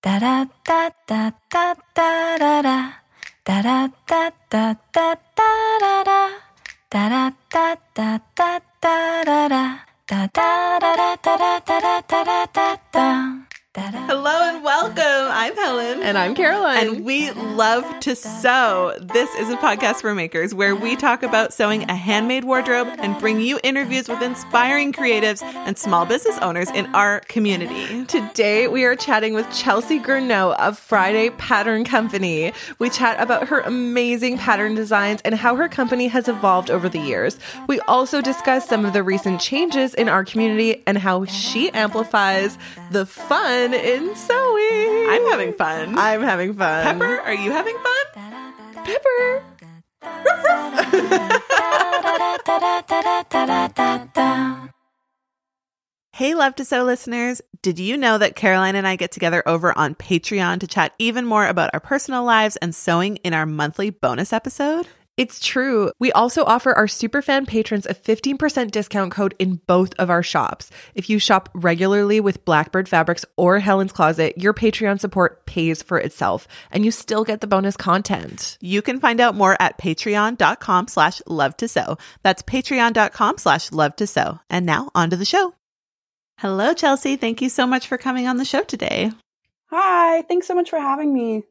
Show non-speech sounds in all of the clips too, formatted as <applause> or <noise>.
따라따따따따라라. 따라따따따따라라. 따라따따따따라라. 따따라라따라따라따라따. Hello and welcome. I'm Helen. And I'm Caroline. And we love to sew. This is a podcast for makers where we talk about sewing a handmade wardrobe and bring you interviews with inspiring creatives and small business owners in our community. Today we are chatting with Chelsea Gurnoe of Friday Pattern Company. We chat about her amazing pattern designs and how her company has evolved over the years. We also discuss some of the recent changes in our community and how she amplifies the fun in sewing. I'm having fun. I'm having fun. Pepper, are you having fun? Pepper. Hey, Love to Sew listeners. Did you know that Caroline and I get together over on Patreon to chat even more about our personal lives and sewing in our monthly bonus episode? It's true. We also offer our superfan patrons a 15% discount code in both of our shops. If you shop regularly with Blackbird Fabrics or Helen's Closet, your Patreon support pays for itself and you still get the bonus content. You can find out more at patreon.com slash love to sew. That's patreon.com slash love to sew. And now on to the show. Hello, Chelsea. Thank you so much for coming on the show today. Hi. Thanks so much for having me.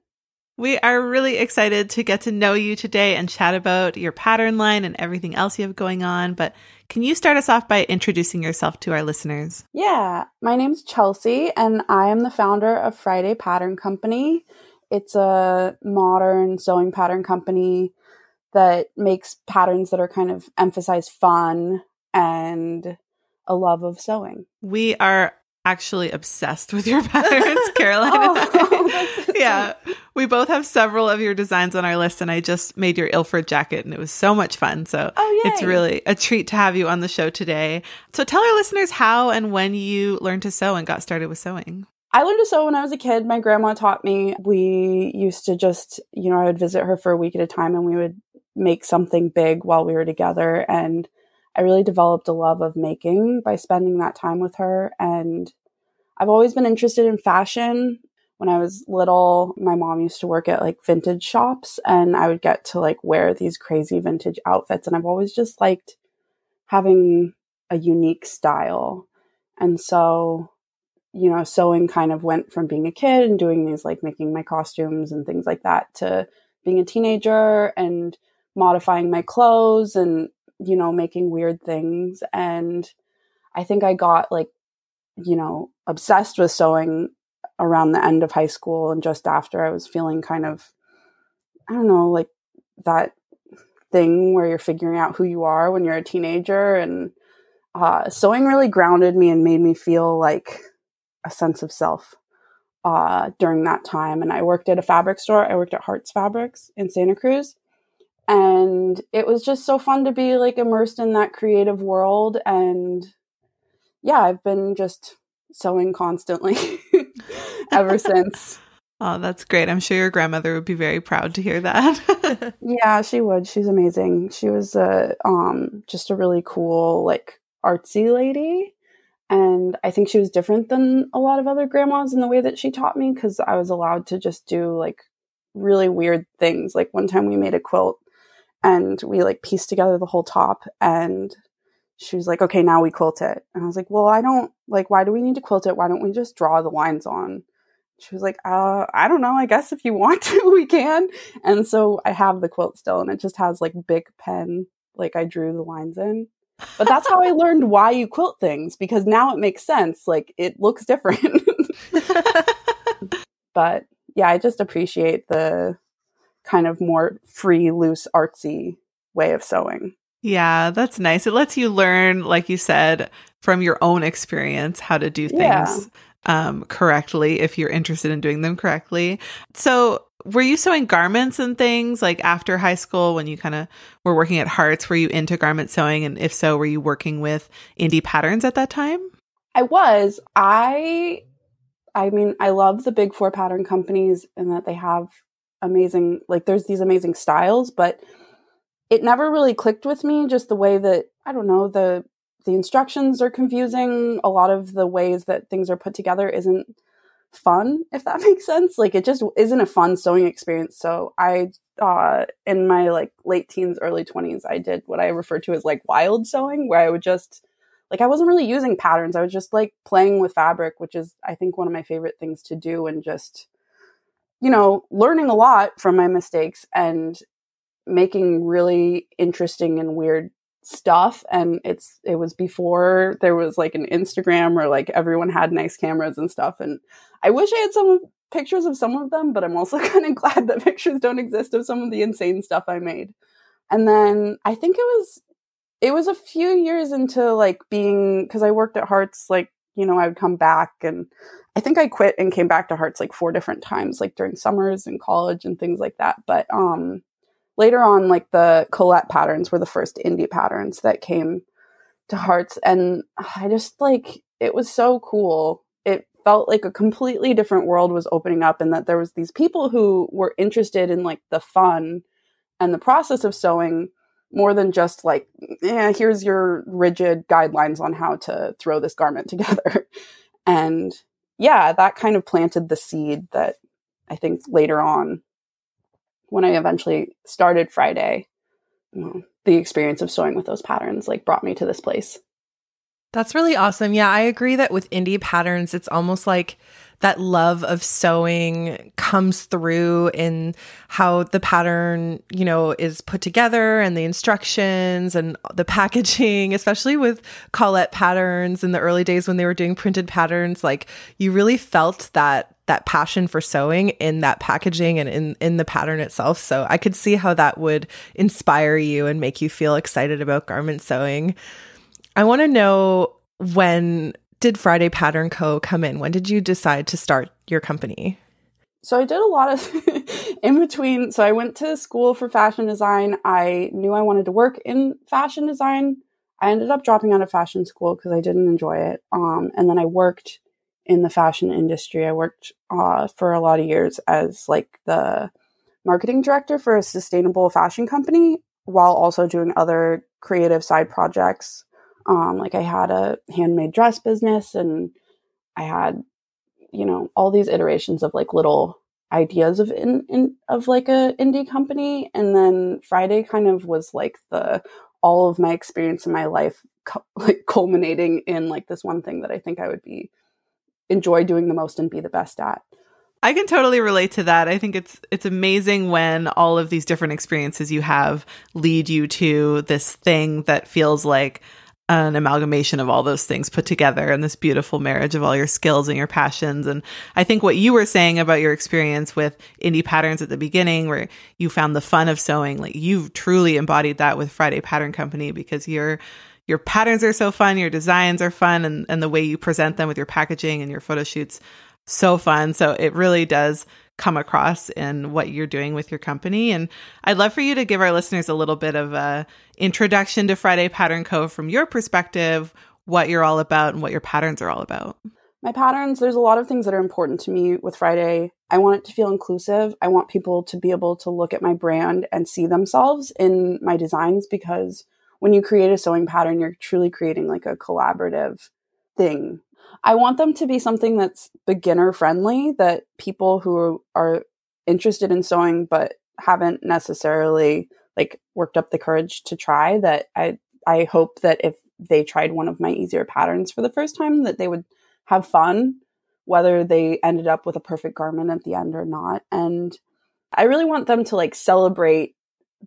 We are really excited to get to know you today and chat about your pattern line and everything else you have going on. But can you start us off by introducing yourself to our listeners? Yeah, my name's Chelsea, and I am the founder of Friday Pattern Company. It's a modern sewing pattern company that makes patterns that are kind of emphasize fun and a love of sewing. We are actually obsessed with your <laughs> patterns, <laughs> Caroline. oh, <laughs> yeah, we both have several of your designs on our list, and I just made your Ilford jacket, and it was so much fun. So oh, it's really a treat to have you on the show today. So tell our listeners how and when you learned to sew and got started with sewing. I learned to sew when I was a kid. My grandma taught me. We used to just, you know, I would visit her for a week at a time, and we would make something big while we were together, and I really developed a love of making by spending that time with her. And I've always been interested in fashion. When I was little, my mom used to work at like vintage shops and I would get to like wear these crazy vintage outfits. And I've always just liked having a unique style. And so, you know, sewing kind of went from being a kid and doing these like making my costumes and things like that to being a teenager and modifying my clothes and you know, making weird things. And I think I got like, you know, obsessed with sewing around the end of high school and just after I was feeling kind of, I don't know, like that thing where you're figuring out who you are when you're a teenager. And uh, sewing really grounded me and made me feel like a sense of self uh, during that time. And I worked at a fabric store. I worked at Hart's Fabrics in Santa Cruz and it was just so fun to be like immersed in that creative world and yeah i've been just sewing constantly <laughs> ever since. <laughs> Oh that's great. I'm sure your grandmother would be very proud to hear that. <laughs> Yeah she would. She's amazing. She was a um just a really cool like artsy lady. And i think she was different than a lot of other grandmas in the way that she taught me because i was allowed to just do like really weird things. Like one time we made a quilt and we like pieced together the whole top and she was like okay now we quilt it. And i was like well i don't like why do we need to quilt it? Why don't we just draw the lines on she was like uh i don't know i guess if you want to <laughs> we can and so i have the quilt still and it just has like big pen like i drew the lines in but that's how i <laughs> learned why you quilt things because now it makes sense like it looks different <laughs> but yeah i just appreciate the kind of more free, loose, artsy way of sewing. Yeah, that's nice. It lets you learn, like you said, from your own experience how to do things yeah. Um, correctly if you're interested in doing them correctly. So, were you sewing garments and things like after high school when you kind of were working at Hart's? Were you into garment sewing? And if so, were you working with indie patterns at that time? I was. I I mean, I love the big four pattern companies and that they have amazing like there's these amazing styles but it never really clicked with me just the way that i don't know the the instructions are confusing a lot of the ways that things are put together isn't fun, if that <laughs> makes sense. Like it just isn't a fun sewing experience. So I, uh, in my like late teens, early 20s, I did what I refer to as like wild sewing, where I would just, like, I wasn't really using patterns. I was just like playing with fabric, which is, I think, one of my favorite things to do and just, you know, learning a lot from my mistakes and making really interesting and weird stuff and it's it was before there was like an Instagram or like everyone had nice cameras and stuff and I wish I had some pictures of some of them but I'm also <laughs> kind of glad that pictures don't exist of some of the insane stuff I made. And then I think it was it was a few years into like being cuz I worked at Hart's like you know I would come back and I think I quit and came back to Hart's like four different times like during summers and college and things like that but um later on, like the Colette patterns were the first indie patterns that came to Hart's. And I just like, it was so cool. It felt like a completely different world was opening up and that there was these people who were interested in like the fun and the process of sewing more than just like, yeah, here's your rigid guidelines on how to throw this garment <laughs> together. and yeah, that kind of planted the seed that I think later on when I eventually started Friday, the experience of sewing with those patterns like brought me to this place. That's really awesome. Yeah, I agree that with indie patterns, it's almost like that love of sewing comes through in how the pattern, you know, is put together and the instructions and the packaging, <laughs> especially with Colette patterns in the early days when they were doing printed patterns, like you really felt that that passion for sewing in that packaging and in in the pattern itself. So I could see how that would inspire you and make you feel excited about garment sewing. I want to know when did Friday Pattern Co come in? When did you decide to start your company? So I did a lot of <laughs> in between. So I went to school for fashion design. I knew I wanted to work in fashion design. I ended up dropping out of fashion school because I didn't enjoy it. Um, and then I worked in the fashion industry. I worked uh, for a lot of years as like the marketing director for a sustainable fashion company while also doing other creative side projects um, like I had a handmade dress business and I had, you know, all these iterations of like little ideas of in, in of like a indie company. And then Friday kind of was like the all of my experience in my life <laughs> like culminating in like this one thing that I think I would be enjoy doing the most and be the best at. I can totally relate to that. I think it's it's amazing when all of these different experiences you have lead you to this thing that feels like an amalgamation of all those things put together and this beautiful marriage of all your skills and your passions. And I think what you were saying about your experience with indie patterns at the beginning, where you found the fun of sewing, like you've truly embodied that with Friday Pattern Company because your your patterns are so fun, your designs are fun, and, and the way you present them with your packaging and your photo shoots so fun. So it really does come across in what you're doing with your company. And I'd love for you to give our listeners a little bit of a introduction to Friday Pattern Co. from your perspective, what you're all about and what your patterns are all about. My patterns, there's a lot of things that are important to me with Friday. I want it to feel inclusive. I want people to be able to look at my brand and see themselves in my designs because when you create a sewing pattern, you're truly creating like a collaborative thing I want them to be something that's beginner friendly that people who are interested in sewing but haven't necessarily like worked up the courage to try that I I hope that if they tried one of my easier patterns for the first time that they would have fun whether they ended up with a perfect garment at the end or not. And I really want them to like celebrate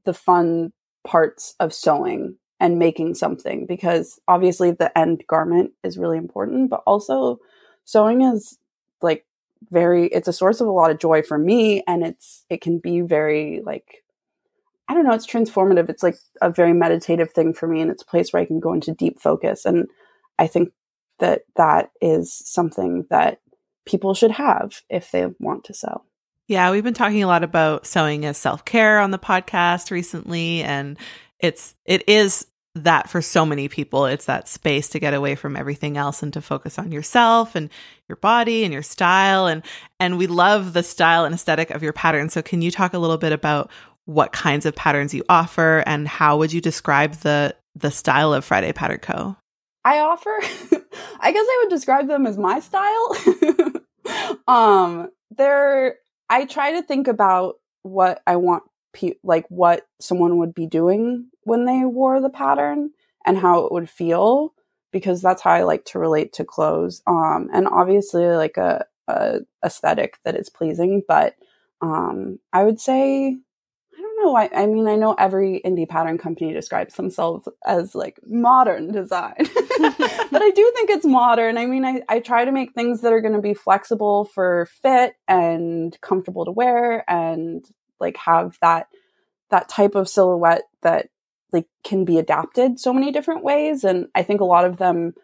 the fun parts of sewing and making something because obviously the end garment is really important, but also sewing is like very it's a source of a lot of joy for me and it's it can be very like I don't know, it's transformative. It's like a very meditative thing for me and it's a place where I can go into deep focus and I think that that is something that people should have if they want to sew. Yeah, we've been talking a lot about sewing as self-care on the podcast recently and it's it is that for so many people it's that space to get away from everything else and to focus on yourself and your body and your style. And and we love the style and aesthetic of your pattern. So can you talk a little bit about what kinds of patterns you offer and how would you describe the the style of Friday Pattern Co? I offer <laughs> I guess I would describe them as my style. <laughs> Um, there, I try to think about what I want, pe- like what someone would be doing when they wore the pattern and how it would feel because that's how I like to relate to clothes. Um, and obviously like a, a aesthetic that is pleasing, but um, I would say I don't know. I, I mean, I know every indie pattern company describes themselves as like modern design, <laughs> but I do think it's modern. I mean, I, I try to make things that are going to be flexible for fit and comfortable to wear and like have that that type of silhouette that like can be adapted so many different ways and i think a lot of them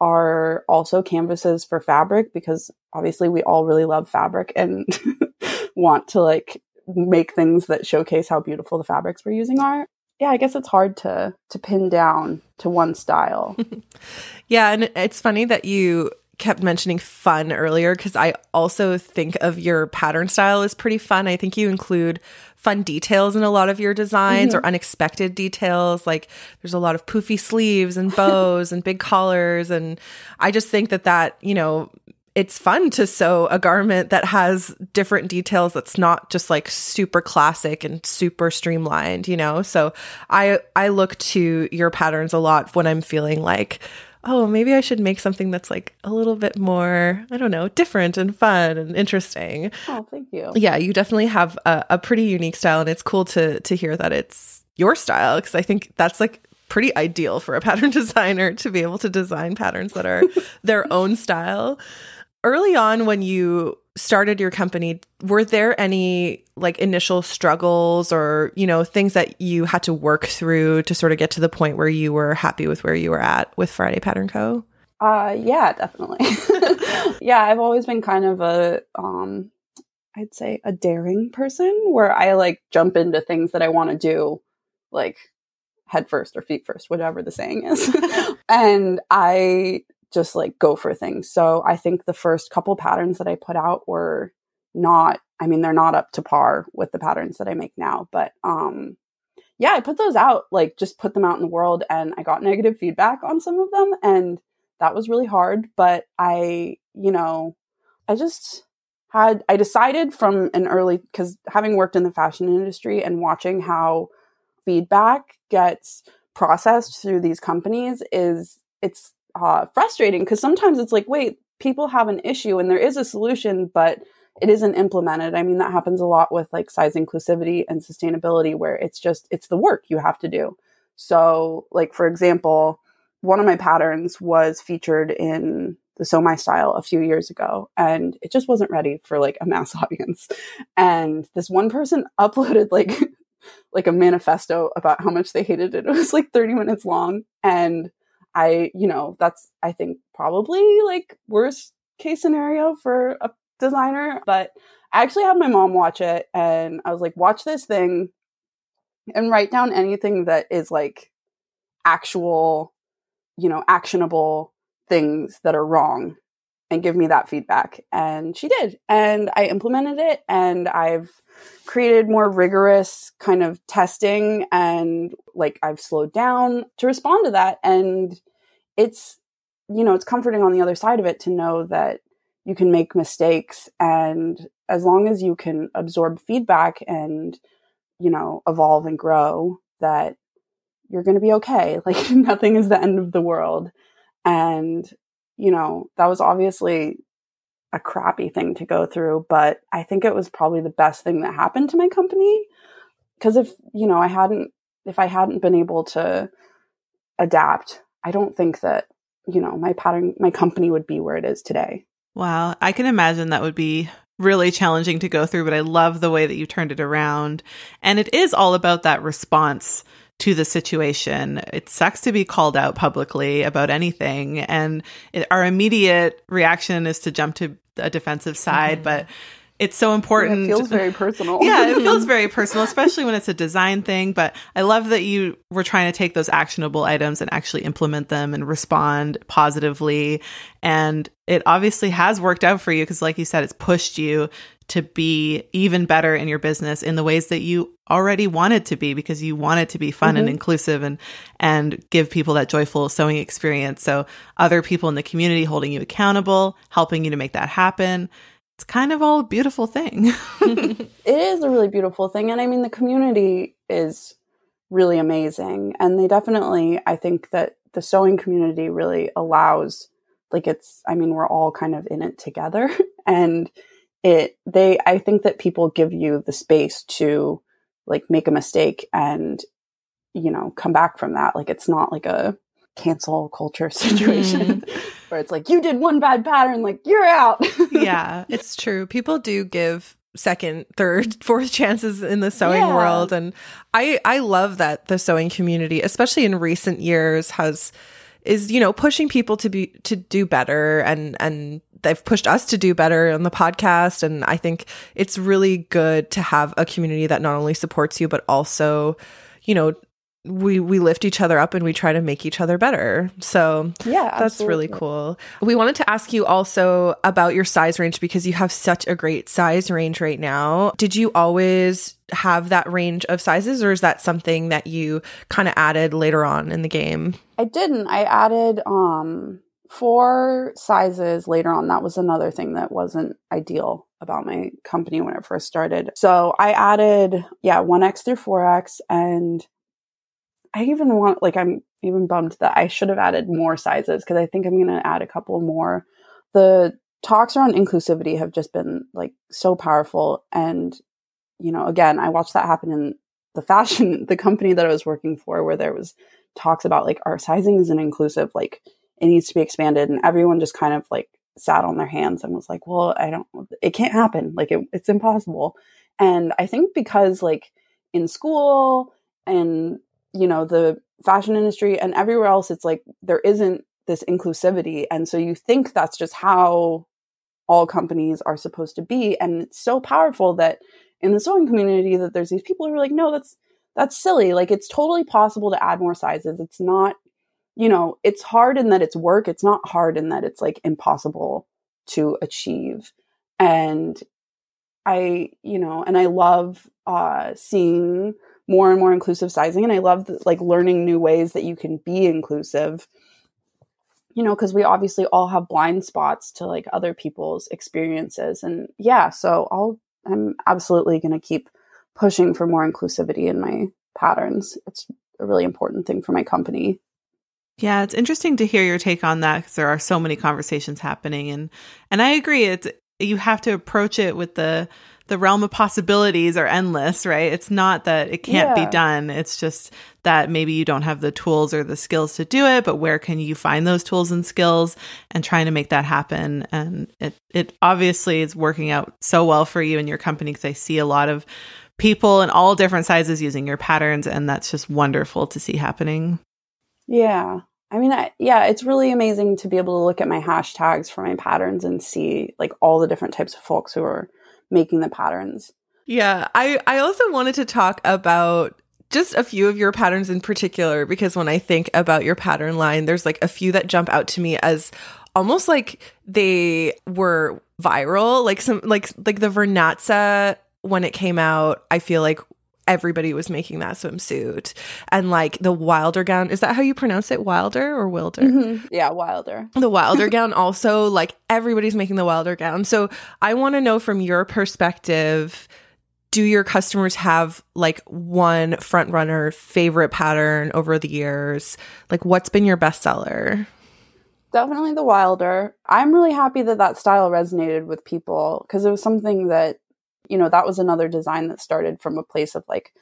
are also canvases for fabric because obviously we all really love fabric and <laughs> want to like make things that showcase how beautiful the fabrics we're using are. Yeah i guess it's hard to to pin down to one style. <laughs> Yeah and it's funny that you kept mentioning fun earlier because i also think of your pattern style as pretty fun i think you include fun details in a lot of your designs mm-hmm. or unexpected details like there's a lot of poofy sleeves and <laughs> bows and big collars and i just think that that you know it's fun to sew a garment that has different details that's not just like super classic and super streamlined, you know? So I I look to your patterns a lot when I'm feeling like oh, maybe I should make something that's like a little bit more, I don't know, different and fun and interesting. Oh, thank you. Yeah, you definitely have a, a pretty unique style, and it's cool to to hear that it's your style because I think that's like pretty ideal for a pattern <laughs> designer to be able to design patterns that are <laughs> their own style early on when you started your company were there any like initial struggles or you know things that you had to work through to sort of get to the point where you were happy with where you were at with friday pattern co? Uh yeah definitely. <laughs> Yeah i've always been kind of a um i'd say a daring person where i like jump into things that i want to do like head first or feet first whatever the saying is. <laughs> And i just like go for things. So I think the first couple patterns that I put out were not, I mean, they're not up to par with the patterns that I make now, but um, yeah, I put those out, like just put them out in the world and I got negative feedback on some of them. And that was really hard. But I, you know, I just had, I decided from an early, because having worked in the fashion industry and watching how feedback gets processed through these companies is, it's uh, frustrating because sometimes it's like, wait, people have an issue and there is a solution, but it isn't implemented. I mean, that happens a lot with like size inclusivity and sustainability, where it's just, it's the work you have to do. So, like, for example, one of my patterns was featured in the Sew My Style a few years ago, and it just wasn't ready for like a mass <laughs> audience. And this one person <laughs> uploaded like, <laughs> like a manifesto about how much they hated it. It was like 30 minutes long. And I, you know, that's, I think, probably like worst case scenario for a designer. But I actually had my mom watch it and I was like, watch this thing and write down anything that is like actual, you know, actionable things that are wrong and give me that feedback. And she did. And I implemented it and I've created more rigorous kind of testing and like I've slowed down to respond to that. And it's, you know, it's comforting on the other side of it to know that you can make mistakes and as long as you can absorb feedback and, you know, evolve and grow, that you're going to be okay. <laughs> Like nothing is the end of the world. And, you know, that was obviously a crappy thing to go through, but I think it was probably the best thing that happened to my company. Cause if, you know, I hadn't, if I hadn't been able to adapt, I don't think that, you know, my pattern, my company would be where it is today. Wow. I can imagine that would be really challenging to go through, but I love the way that you turned it around. And it is all about that response to the situation. It sucks to be called out publicly about anything. And it, our immediate reaction is to jump to a defensive side, mm-hmm. but it's so important. Yeah, it feels very personal. yeah, it <laughs> feels very personal, especially when it's a design thing. But I love that you were trying to take those actionable items and actually implement them and respond positively. And it obviously has worked out for you because, like you said, it's pushed you to be even better in your business in the ways that you already wanted to be because you want it to be fun mm-hmm. and inclusive and and give people that joyful sewing experience so other people in the community holding you accountable helping you to make that happen it's kind of all a beautiful thing. <laughs> it is a really beautiful thing. And I mean, the community is really amazing. And they definitely, I think that the sewing community really allows, like, it's, I mean, we're all kind of in it together. <laughs> and it, they, I think that people give you the space to, like, make a mistake and, you know, come back from that. Like, it's not like a, cancel culture <laughs> situation mm. <laughs> where it's like you did one bad pattern like you're out <laughs> yeah it's true people do give second third fourth chances in the sewing yeah. world and i i love that the sewing community especially in recent years has is you know pushing people to be to do better and and they've pushed us to do better on the podcast and i think it's really good to have a community that not only supports you but also you know we we lift each other up and we try to make each other better. So yeah, that's really cool. We wanted to ask you also about your size range because you have such a great size range right now. Did you always have that range of sizes or is that something that you kind of added later on in the game? I didn't. I added um four sizes later on. That was another thing that wasn't ideal about my company when it first started. So I added yeah, 1x through 4x and I even want like I'm even bummed that I should have added more sizes because I think I'm going to add a couple more. The talks around inclusivity have just been like so powerful and you know again I watched that happen in the fashion <laughs> the company that I was working for where there was talks about like our sizing isn't inclusive like it needs to be expanded and everyone just kind of like sat on their hands and was like well I don't it can't happen like it, it's impossible and I think because like in school and you know the fashion industry and everywhere else it's like there isn't this inclusivity. And so you think that's just how all companies are supposed to be. And it's so powerful that in the sewing community that there's these people who are like no that's that's silly. Like it's totally possible to add more sizes. It's not you know it's hard in that it's work. It's not hard in that it's like impossible to achieve. And i you know and i love uh seeing more and more inclusive sizing and i love the, like learning new ways that you can be inclusive. You know because we obviously all have blind spots to like other people's experiences and yeah so i'll i'm absolutely going to keep pushing for more inclusivity in my patterns. It's a really important thing for my company. Yeah it's interesting to hear your take on that because there are so many conversations happening and and i agree it's you have to approach it with the the realm of possibilities are endless, right? It's not that it can't yeah. be done. It's just that maybe you don't have the tools or the skills to do it, but where can you find those tools and skills and trying to make that happen? And it, it obviously is working out so well for you and your company because I see a lot of people in all different sizes using your patterns, and that's just wonderful to see happening. Yeah. I mean, I, yeah, it's really amazing to be able to look at my hashtags for my patterns and see like all the different types of folks who are making the patterns. Yeah, I I also wanted to talk about just a few of your patterns in particular because when I think about your pattern line, there's like a few that jump out to me as almost like they were viral, like some like like the Vernazza when it came out, I feel like everybody was making that swimsuit. And like the wilder gown is that how you pronounce it? Wilder or wilder? Mm-hmm. yeah wilder. <laughs> The wilder <laughs> gown also like everybody's making the wilder gown. So i want to know from your perspective do your customers have like one front runner favorite pattern over the years? Like what's been your bestseller definitely the wilder. I'm really happy that that style resonated with people because it was something that you know, that was another design that started from a place of like,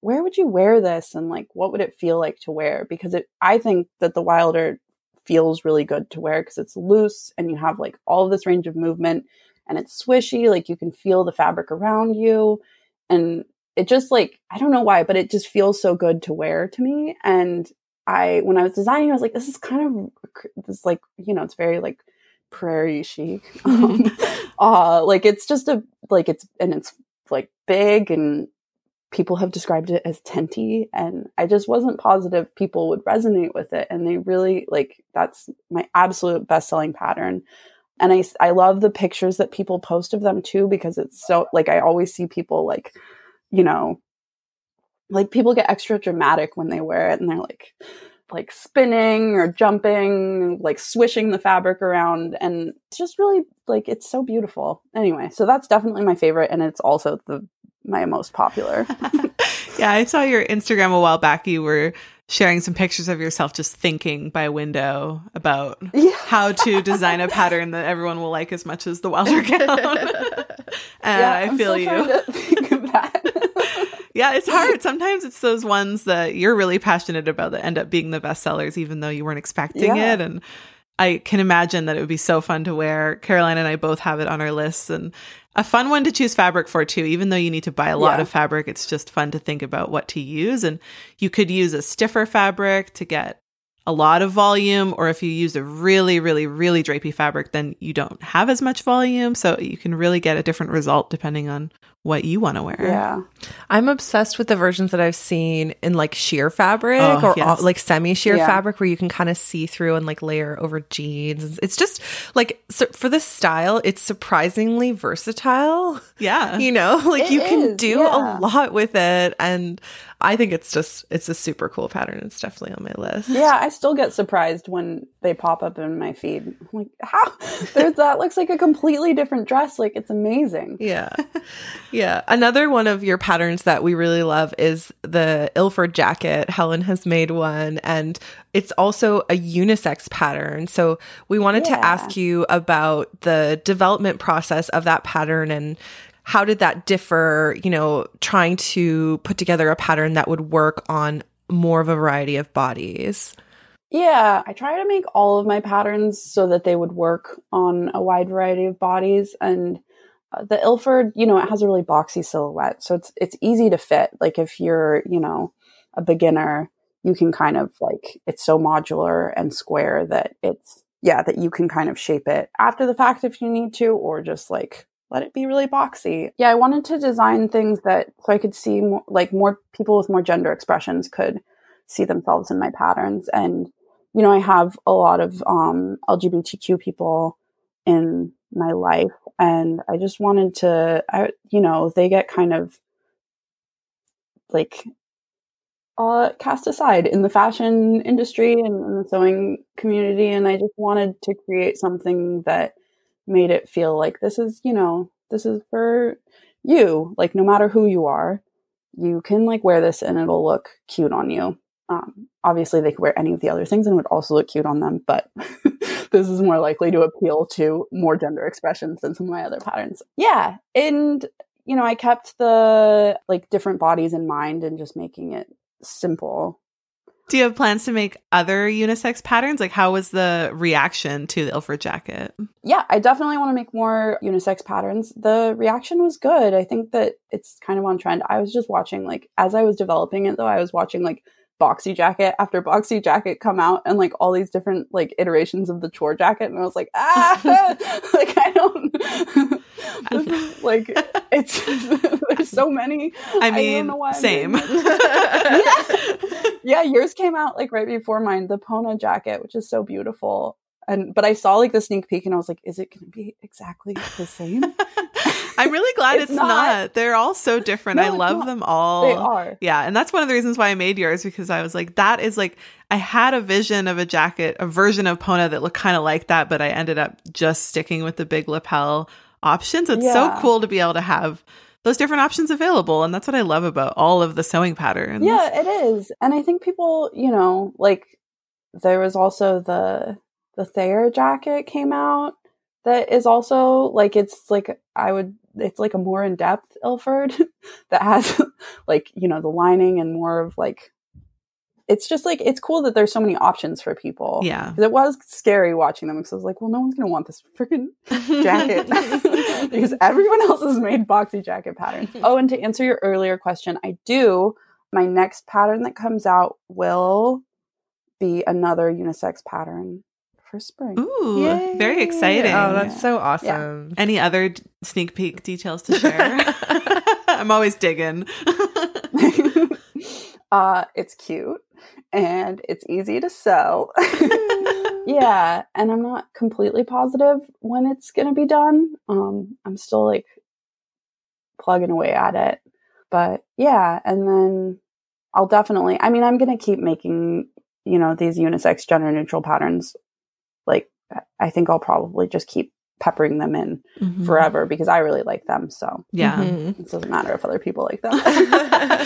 where would you wear this and like what would it feel like to wear? Because it I think that the Wilder feels really good to wear because it's loose and you have like all this range of movement and it's swishy, like you can feel the fabric around you. And it just like I don't know why, but it just feels so good to wear to me. And I when I was designing, I was like, this is kind of this like, you know, it's very like prairie chic. <laughs> Um, uh, like it's just a like it's and it's like big and people have described it as tenty and I just wasn't positive people would resonate with it and they really like that's my absolute best selling pattern. And I I love the pictures that people post of them too because it's so like I always see people like you know like people get extra dramatic when they wear it and they're like like spinning or jumping, like swishing the fabric around. And it's just really like, it's so beautiful. Anyway, so that's definitely my favorite. And it's also the, my most popular. <laughs> yeah. I saw your Instagram a while back. You were sharing some pictures of yourself just thinking by window about <laughs> yeah. how to design a pattern that everyone will like as much as the <laughs> Wilder gown. and yeah, I feel you yeah, it's hard. <laughs> Sometimes it's those ones that you're really passionate about that end up being the best sellers, even though you weren't expecting yeah. it. And I can imagine that it would be so fun to wear. Caroline and I both have it on our lists and a fun one to choose fabric for too. Even though you need to buy a lot yeah. of fabric, it's just fun to think about what to use. And you could use a stiffer fabric to get a lot of volume, or if you use a really, really, really drapey fabric, then you don't have as much volume. So you can really get a different result depending on what you want to wear. Yeah. I'm obsessed with the versions that I've seen in like sheer fabric oh, or yes. all, like semi sheer yeah. fabric where you can kind of see through and like layer over jeans. It's just like so for this style, it's surprisingly versatile. Yeah. <laughs> You know, like it you can do yeah. a lot with it. And I think it's just it's a super cool pattern. It's definitely on my list. Yeah, I still get surprised when they pop up in my feed. I'm like, how? <laughs> There's that looks like a completely different dress. Like it's amazing. Yeah. <laughs> Yeah. Another one of your patterns that we really love is the Ilford jacket. Helen has made one and it's also a unisex pattern. So we wanted yeah. to ask you about the development process of that pattern and how did that differ, you know, trying to put together a pattern that would work on more of a variety of bodies? Yeah, I try to make all of my patterns so that they would work on a wide variety of bodies and the Ilford, you know, it has a really boxy silhouette, so it's it's easy to fit. Like if you're, you know, a beginner, you can kind of like it's so modular and square that it's yeah that you can kind of shape it after the fact if you need to, or just like let it be really boxy. Yeah, I wanted to design things that so I could see more, like more people with more gender expressions could see themselves in my patterns. And you know, I have a lot of um, LGBTQ people in my life, and I just wanted to, I you know, they get kind of like uh, cast aside in the fashion industry and, and the sewing community, and I just wanted to create something that made it feel like this is, you know, this is for you. Like no matter who you are, you can like wear this and it'll look cute on you. Um, obviously, they could wear any of the other things and would also look cute on them, but <laughs> this is more likely to appeal to more gender expressions than some of my other patterns. Yeah, and you know, I kept the like different bodies in mind and just making it simple do you have plans to make other unisex patterns? Like, how was the reaction to the Ilford jacket? Yeah, I definitely want to make more unisex patterns. The reaction was good. I think that it's kind of on trend. I was just watching, like, as I was developing it, though, I was watching, like, boxy jacket after boxy jacket come out and like all these different like iterations of the chore jacket. And i was like ah! <laughs> Like i don't <laughs> like it's <laughs> there's so many. I mean I same. yeah. yeah yours came out like right before mine the pona jacket which is so beautiful. And but i saw like the sneak peek and i was like is it going to be exactly the same I'm really glad it's, it's not. not. They're all so different. No, I love them all. They are. Yeah. And that's one of the reasons why I made yours because I was like, that is like, I had a vision of a jacket, a version of Pona that looked kind of like that, but I ended up just sticking with the big lapel options. It's yeah. so cool to be able to have those different options available. And that's what I love about all of the sewing patterns. Yeah, it is. And I think people, you know, like there was also the the Thayer jacket came out that is also like it's like I would it's like a more in depth Ilford <laughs> that has like you know the lining and more of like it's just like it's cool that there's so many options for people. Yeah, it was scary watching them because I was like, well, no one's gonna want this freaking jacket <laughs> because everyone else has made boxy jacket patterns. <laughs> Oh, and to answer your earlier question, I do. My next pattern that comes out will be another unisex pattern for spring. Ooh, Yay. very exciting. Oh, that's so awesome. Any other d- sneak peek details to share? <laughs> <laughs> I'm always digging. <laughs> uh, it's cute and it's easy to sew. yeah, and I'm not completely positive when it's going to be done. Um, I'm still like plugging away at it. But yeah, and then I'll definitely, I mean, I'm going to keep making, you know, these unisex gender neutral patterns. Like, I think I'll probably just keep peppering them in Mhm. forever because I really like them. So Yeah. Mhm. it doesn't matter if other people like them. <laughs>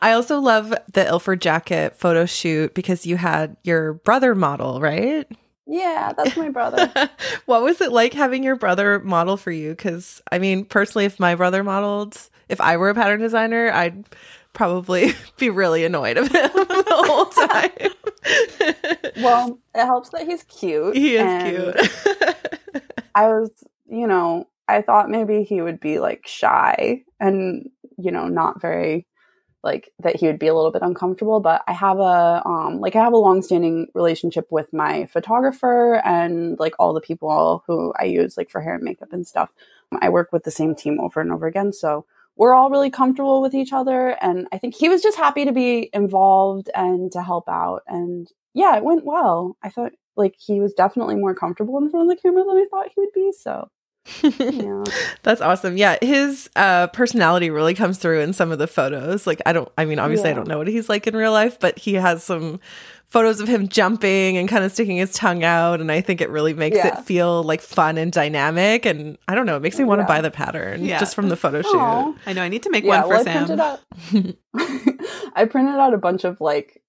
I also love the Ilford jacket photo shoot because you had your brother model, right? yeah, that's my brother. <laughs> what was it like having your brother model for you? Because, I mean, personally, if my brother modeled, if I were a pattern designer, I'd probably <laughs> be really annoyed of him <laughs> the whole time. <laughs> well, it helps that he's cute. he is cute. I was, you know, I thought maybe he would be like shy and, you know, not very like that he would be a little bit uncomfortable, but I have a um like I have a long-standing relationship with my photographer and like all the people who I use like for hair and makeup and stuff. I work with the same team over and over again, so we're all really comfortable with each other and I think he was just happy to be involved and to help out and yeah, it went well. I thought like he was definitely more comfortable in front of the camera than I thought he would be. So yeah, <laughs> That's awesome. Yeah, his uh, personality really comes through in some of the photos. Like, I don't, I mean, obviously, I don't know what he's like in real life, but he has some photos of him jumping and kind of sticking his tongue out. And I think it really makes Yeah. it feel like fun and dynamic. And I don't know, it makes me want to buy the pattern Yeah. just from the photo shoot. Aw. I know I need to make yeah. one for well, I Sam. printed out. <laughs> <laughs> I printed out a bunch of like,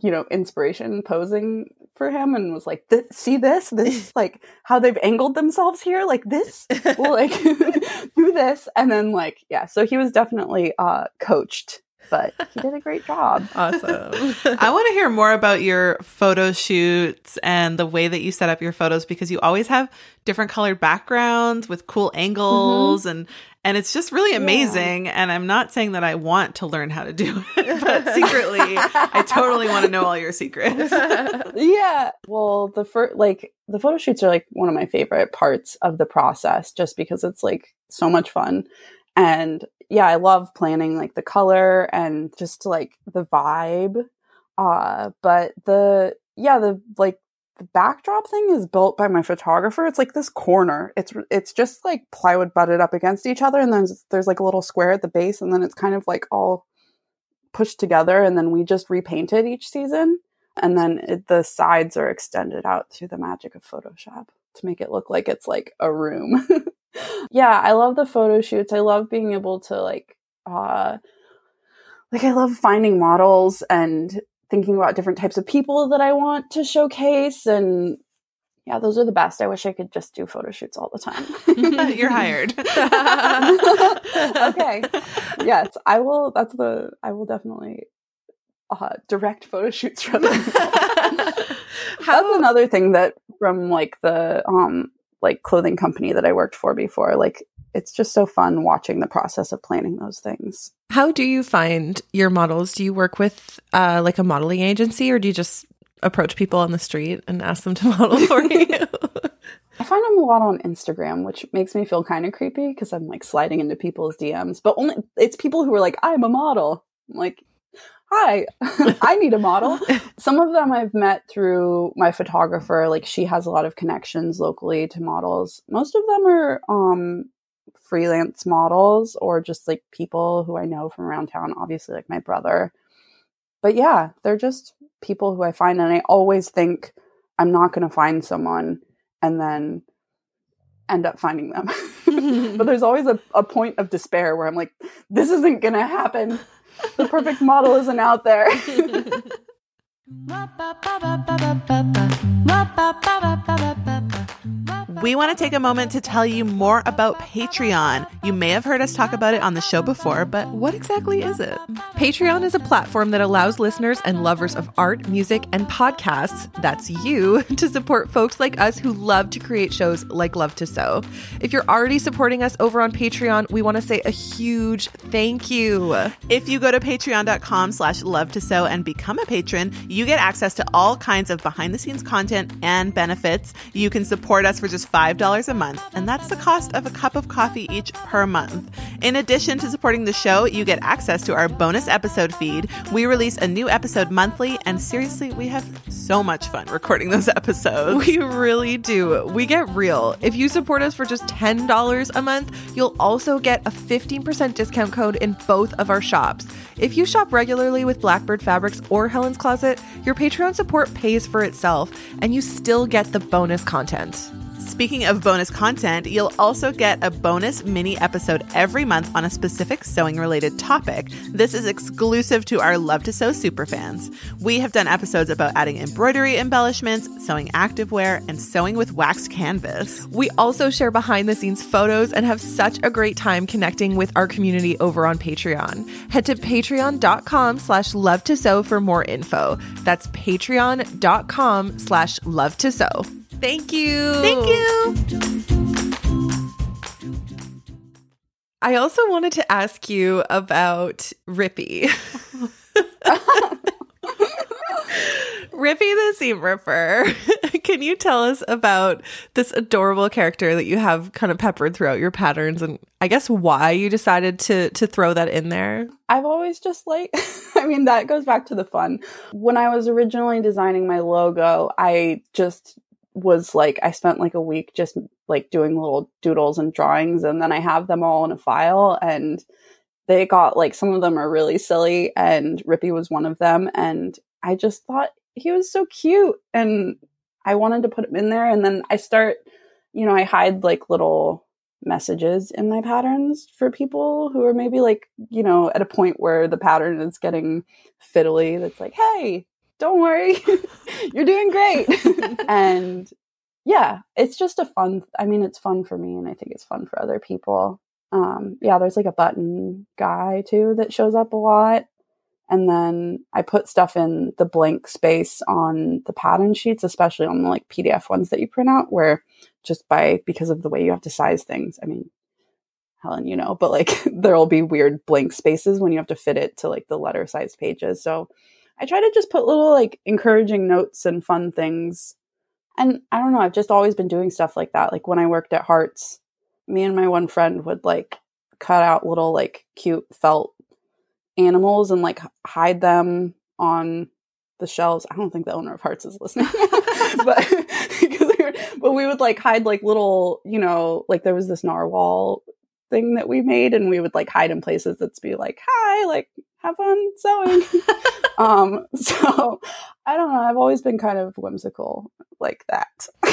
you know, inspiration posing for him, and was like, "Th- "See this? This is like <laughs> how they've angled themselves here, like this. Well, like <laughs> do this." And then like, yeah. So he was definitely uh coached, but he did a great job. <laughs> awesome. I want to hear more about your photo shoots and the way that you set up your photos because you always have different colored backgrounds with cool angles and and it's just really amazing and I'm not saying that I want to learn how to do it <laughs> but <laughs> secretly I totally want to know all your secrets. <laughs> yeah. Well, the first, like, the photo shoots are like one of my favorite parts of the process just because it's like so much fun. And yeah, I love planning like the color and just like the vibe. Uh, but the, yeah, the like, the backdrop thing is built by my photographer. It's like this corner. It's it's just like plywood butted up against each other, and then there's, there's like a little square at the base, and then it's kind of like all pushed together, and then we just repaint it each season and then it, the sides are extended out through the magic of Photoshop to make it look like it's like a room. <laughs> yeah, I love the photo shoots. I love being able to like uh like I love finding models and thinking about different types of people that I want to showcase and yeah, those are the best. I wish I could just do photo shoots all the time. <laughs> You're hired. <laughs> <laughs> okay. Yes, I will that's the I will definitely uh, direct photo shoots from them. That's another thing that from like the um like clothing company that I worked for before. Like it's just so fun watching the process of planning those things. how do you find your models? Do you work with uh, like a modeling agency, or do you just approach people on the street and ask them to <laughs> model for <laughs> you? I find them a lot on Instagram, which makes me feel kind of creepy because I'm like sliding into people's DMs. But only it's people who are like, I'm a model. I'm like, hi, <laughs> I need a model. Some of them I've met through my photographer. Like she has a lot of connections locally to models. Most of them are um freelance models or just like people who I know from around town, obviously like my brother. But yeah, they're just people who I find and I always think I'm not going to find someone and then end up finding them. <laughs> but <laughs> there's always a, a point of despair where I'm like, this isn't going to happen. The perfect model isn't out there. <laughs> we want to take a moment to tell you more about Patreon. You may have heard us talk about it on the show before, but what exactly is it? Patreon is a platform that allows listeners and lovers of art, music, and podcasts, that's you, <laughs> to support folks like us who love to create shows like Love to Sew. If you're already supporting us over on Patreon, we want to say a huge thank you. If you go to patreon.com slash love to sew and become a patron, you get access to all kinds of behind the scenes content and benefits. You can support us for just $5 a month, and that's the cost of a cup of coffee each per month. In addition to supporting the show, you get access to our bonus episode feed. We release a new episode monthly, and seriously, we have so much fun recording those <laughs> episodes. We really do. We get real. If you support us for just $10 a month, you'll also get a 15% discount code in both of our shops. If you shop regularly with Blackbird Fabrics or Helen's Closet, your Patreon support pays for itself, and you still get the bonus content. Speaking of bonus content, you'll also get a bonus mini episode every month on a specific sewing related topic. This is exclusive to our Love to Sew superfans. We have done episodes about adding embroidery embellishments, sewing activewear, and sewing with waxed canvas. We also share behind the scenes photos and have such a great time connecting with our community over on Patreon. Head to patreon.com slash love to sew for more info. That's patreon.com slash love to sew. Thank you. Thank you. I also wanted to ask you about Rippy. Rippy the Seam Ripper. Can you tell us about this adorable character that you have kind of peppered throughout your patterns and I guess why you decided to to throw that in there? I've always just like <laughs> I mean that goes back to the fun. When I was originally designing my logo, I just was like I spent like a week just like doing little doodles and drawings and then I have them all in a file and they got like some of them are really silly and Rippy was one of them and I just thought he was so cute and I wanted to put him in there and then I start you know I hide like little messages in my patterns for people who are maybe like you know at a point where the pattern is getting fiddly that's like hey don't worry. <laughs> You're doing great. <laughs> And yeah it's just a fun i mean it's fun for me and i think it's fun for other people. Um yeah there's like a button guy too that shows up a lot. And then i put stuff in the blank space on the pattern sheets especially on the like pdf ones that you print out where just by because of the way you have to size things i mean helen you know but like <laughs> there'll be weird blank spaces when you have to fit it to like the letter size pages. So I try to just put little like encouraging notes and fun things. And I don't know, I've just always been doing stuff like that. Like when I worked at Hart's, me and my one friend would like cut out little like cute felt animals and like hide them on the shelves. I don't think the owner of Hart's is listening, <laughs> but <laughs> we were, but we would like hide like little, you know, like there was this narwhal thing that we made, and we would like hide in places that's be like, "Hi, like have fun sewing." <laughs> um, so I don't know. I've always been kind of whimsical like that. <laughs>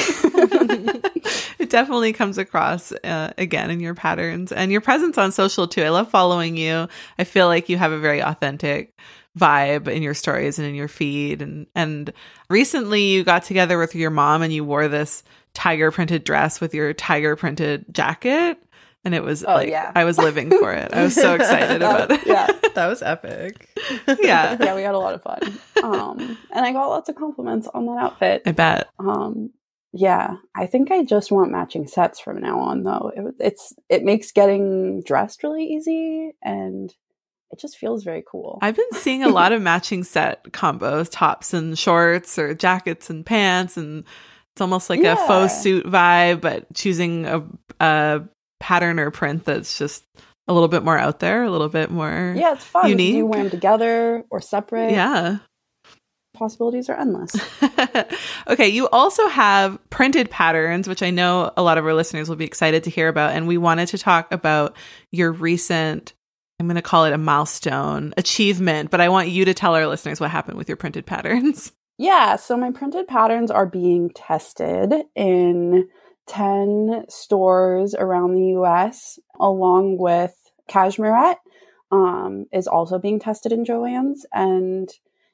it definitely comes across uh, again in your patterns and your presence on social too. I love following you. I feel like you have a very authentic vibe in your stories and in your feed and and recently you got together with your mom and you wore this tiger printed dress with your tiger printed jacket and it was oh, like yeah. I was living for it. I was so excited <laughs> about it. yeah, that was epic. <laughs> yeah, yeah, we had a lot of fun. Um, and I got lots of compliments on that outfit. I bet. Um, yeah, I think I just want matching sets from now on, though. It, it's it makes getting dressed really easy, and it just feels very cool. I've been seeing a lot of matching set combos, tops and shorts, or jackets and pants, and it's almost like yeah. a faux suit vibe, but choosing a, a pattern or print that's just a little bit more out there, a little bit more yeah, it's fun. Unique. You wear them together or separate. Yeah, possibilities are endless. <laughs> okay, you also have printed patterns, which I know a lot of our listeners will be excited to hear about, and we wanted to talk about your recent. I'm going to call it a milestone achievement, but I want you to tell our listeners what happened with your printed patterns. Yeah, so my printed patterns are being tested in 10 stores around the US, along with Cashmerette, um, is also being tested in Joann's. And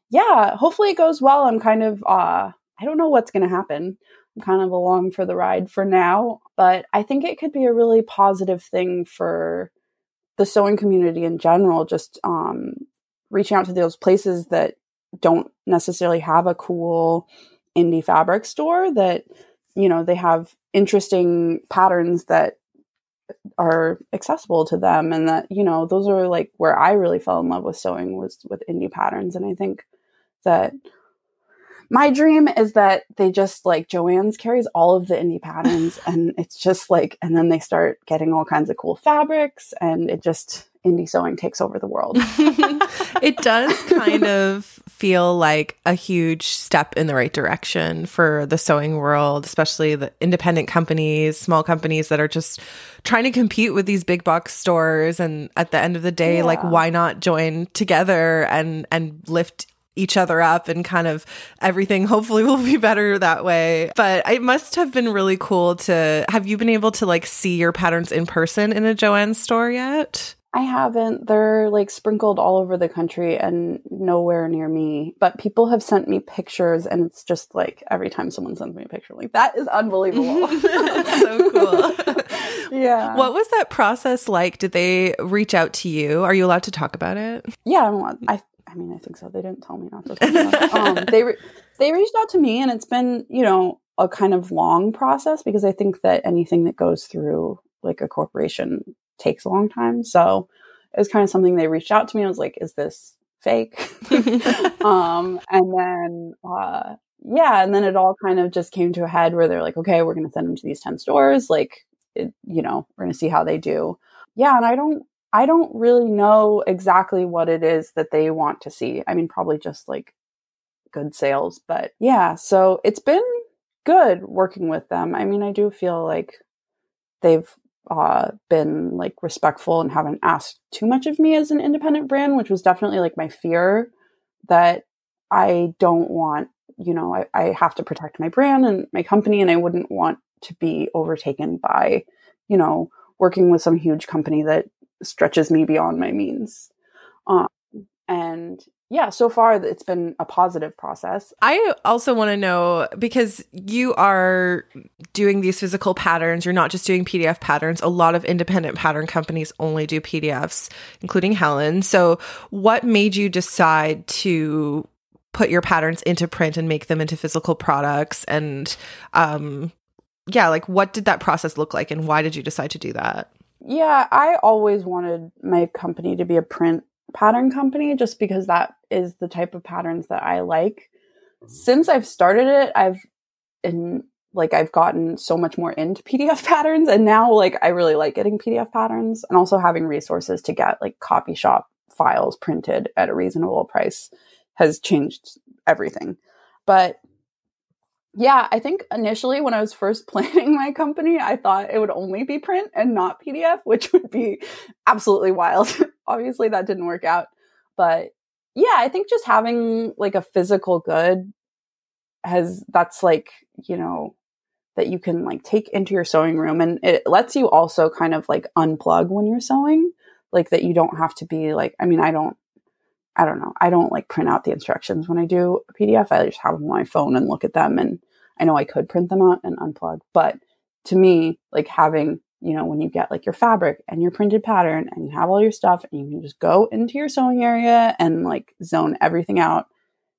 yeah, hopefully it goes well. I'm kind of, uh, I don't know what's going to happen. I'm kind of along for the ride for now. But I think it could be a really positive thing for the sewing community in general, just um, reaching out to those places that don't necessarily have a cool indie fabric store that, you know, they have interesting patterns that are accessible to them and that you know those are like where i really fell in love with sewing was with indie patterns. And i think that my dream is that they just like Joann's carries all of the indie patterns <laughs> and it's just like and then they start getting all kinds of cool fabrics and it just indie sewing takes over the world <laughs> it does kind of feel like a huge step in the right direction for the sewing world especially the independent companies small companies that are just trying to compete with these big box stores and at the end of the day yeah. like why not join together and and lift each other up and kind of everything <laughs> hopefully will be better that way. But it must have been really cool to have you been able to like see your patterns in person in a Joann store yet? I haven't. They're like sprinkled all over the country and nowhere near me. But people have sent me pictures, and it's just like every time someone sends me a picture, I'm like that is unbelievable. <laughs> That's so cool. <laughs> yeah. What was that process like? Did they reach out to you? Are you allowed to talk about it? Yeah, I'm allowed. I I mean, I think so. They didn't tell me not to. Talk about um, <laughs> they re- they reached out to me, and it's been you know a kind of long process because I think that anything that goes through like a corporation takes a long time. So it was kind of something they reached out to me. I was like, "Is this fake?" <laughs> <laughs> um, and then uh, yeah, and then it all kind of just came to a head where they're like, "Okay, we're going to send them to these ten stores. Like, it, you know, we're going to see how they do." Yeah, and I don't I don't really know exactly what it is that they want to see. I mean, probably just like good sales, but yeah, so it's been good working with them. I mean, I do feel like they've uh, been like respectful and haven't asked too much of me as an independent brand, which was definitely like my fear that I don't want, you know, I, I have to protect my brand and my company, and I wouldn't want to be overtaken by, you know, working with some huge company that stretches me beyond my means. Um, and yeah, so far it's been a positive process. I also want to know because you are doing these physical patterns, you're not just doing PDF patterns. A lot of independent pattern companies only do PDFs, including Helen. So, what made you decide to put your patterns into print and make them into physical products? And, um, yeah, like what did that process look like and why did you decide to do that? Yeah, I always wanted my company to be a print pattern company just because that is the type of patterns that I like. Since I've started it, I've in like I've gotten so much more into PDF <laughs> patterns and now like I really like getting PDF patterns and also having resources to get like copy shop files printed at a reasonable price has changed everything. But yeah, I think initially when I was first <laughs> planning my company, I thought it would only be print and not PDF, which would be absolutely wild. <laughs> Obviously, that didn't work out. But yeah, I think just having like a physical good has that's like, you know, that you can like take into your sewing room and it lets you also kind of like unplug when you're sewing, like that you don't have to be like, I mean, I don't I don't know. I don't like print out the instructions when I do a PDF. I just have them on my phone and look at them. And I know I could print them out and unplug, but to me, like having, you know, when you get like your fabric and your printed pattern and you have all your stuff and you can just go into your sewing area and like zone everything out